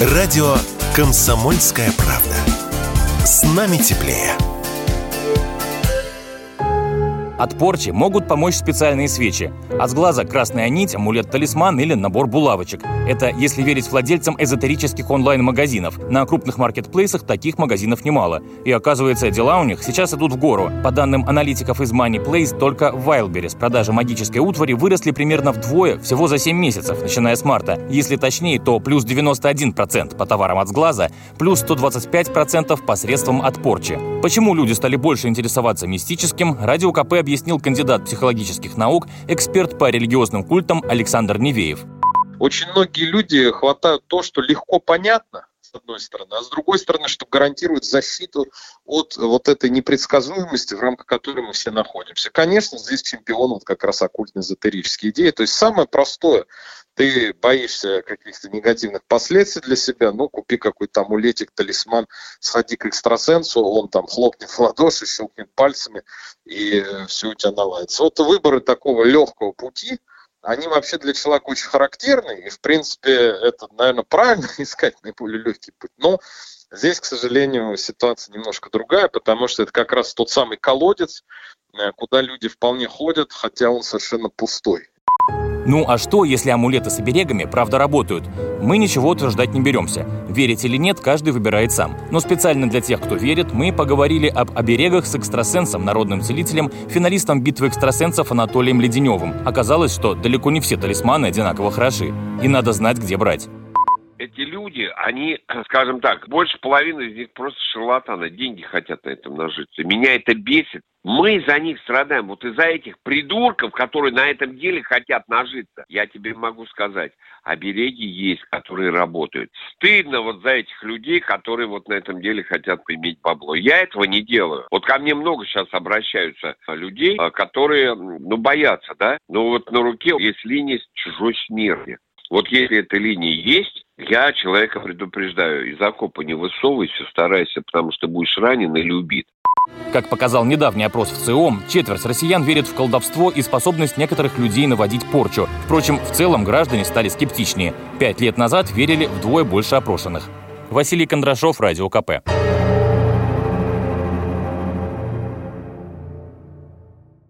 Радио «Комсомольская правда». С нами теплее. От порчи могут помочь специальные свечи. От сглаза красная нить, амулет-талисман или набор булавочек. Это если верить владельцам эзотерических онлайн-магазинов. На крупных маркетплейсах таких магазинов немало. И оказывается, дела у них сейчас идут в гору. По данным аналитиков из Moneyplace, только в Wildberries продажи магической утвари выросли примерно вдвое всего за 7 месяцев, начиная с марта. Если точнее, то плюс 91% по товарам от сглаза, плюс 125% посредством от порчи. Почему люди стали больше интересоваться мистическим, Радио КП объяснил кандидат психологических наук, эксперт по религиозным культам Александр Невеев. Очень многие люди хватают то, что легко понятно, с одной стороны, а с другой стороны, что гарантирует защиту от вот этой непредсказуемости, в рамках которой мы все находимся. Конечно, здесь чемпион вот как раз оккультно-эзотерические идеи. То есть самое простое, ты боишься каких-то негативных последствий для себя, ну, купи какой-то амулетик, талисман, сходи к экстрасенсу, он там хлопнет в ладоши, щелкнет пальцами, и все у тебя наладится. Вот выборы такого легкого пути, они вообще для человека очень характерны, и, в принципе, это, наверное, правильно искать наиболее легкий путь. Но здесь, к сожалению, ситуация немножко другая, потому что это как раз тот самый колодец, э, куда люди вполне ходят, хотя он совершенно пустой. Ну а что, если амулеты с оберегами правда работают? Мы ничего утверждать не беремся. Верить или нет, каждый выбирает сам. Но специально для тех, кто верит, мы поговорили об оберегах с экстрасенсом, народным целителем, финалистом битвы экстрасенсов Анатолием Леденевым. Оказалось, что далеко не все талисманы одинаково хороши. И надо знать, где брать эти люди, они, скажем так, больше половины из них просто шарлатаны, деньги хотят на этом нажиться. Меня это бесит. Мы за них страдаем, вот из-за этих придурков, которые на этом деле хотят нажиться. Я тебе могу сказать, обереги есть, которые работают. Стыдно вот за этих людей, которые вот на этом деле хотят иметь бабло. Я этого не делаю. Вот ко мне много сейчас обращаются людей, а, которые, ну, боятся, да? Но вот на руке есть линия чужой смерти. Вот если эта линия есть, я человека предупреждаю, из окопа не высовывайся, старайся, потому что будешь ранен или убит. Как показал недавний опрос в ЦИОМ, четверть россиян верит в колдовство и способность некоторых людей наводить порчу. Впрочем, в целом граждане стали скептичнее. Пять лет назад верили вдвое больше опрошенных. Василий Кондрашов, Радио КП.